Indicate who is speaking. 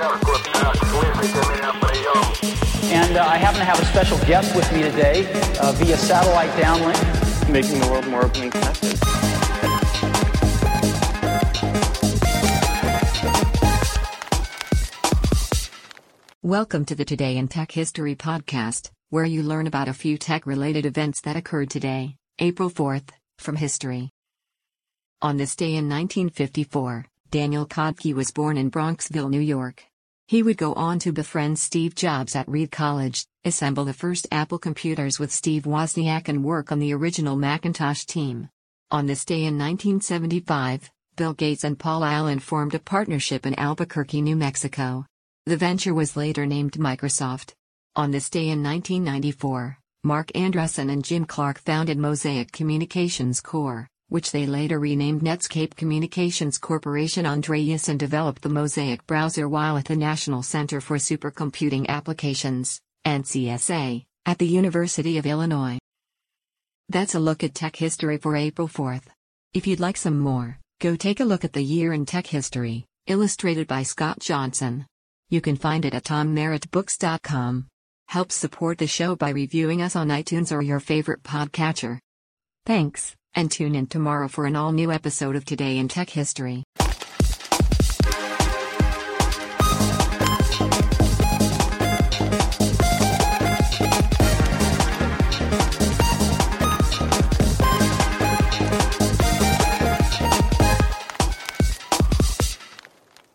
Speaker 1: And uh, I happen to have a special guest with me today uh, via satellite downlink.
Speaker 2: Making the world more open and connected.
Speaker 3: Welcome to the Today in Tech History podcast, where you learn about a few tech related events that occurred today, April 4th, from history. On this day in 1954, Daniel Kottke was born in Bronxville, New York. He would go on to befriend Steve Jobs at Reed College, assemble the first Apple computers with Steve Wozniak, and work on the original Macintosh team. On this day in 1975, Bill Gates and Paul Allen formed a partnership in Albuquerque, New Mexico. The venture was later named Microsoft. On this day in 1994, Marc Andreessen and Jim Clark founded Mosaic Communications Corp., which they later renamed Netscape Communications Corporation. Andreessen developed the Mosaic browser while at the National Center for Supercomputing Applications, NCSA, at the University of Illinois. That's a look at tech history for April 4th. If you'd like some more, go take a look at the year in tech history, illustrated by Scott Johnson. You can find it at tommerrittbooks.com. Help support the show by reviewing us on iTunes or your favorite podcatcher. Thanks, and tune in tomorrow for an all new episode of Today in Tech History.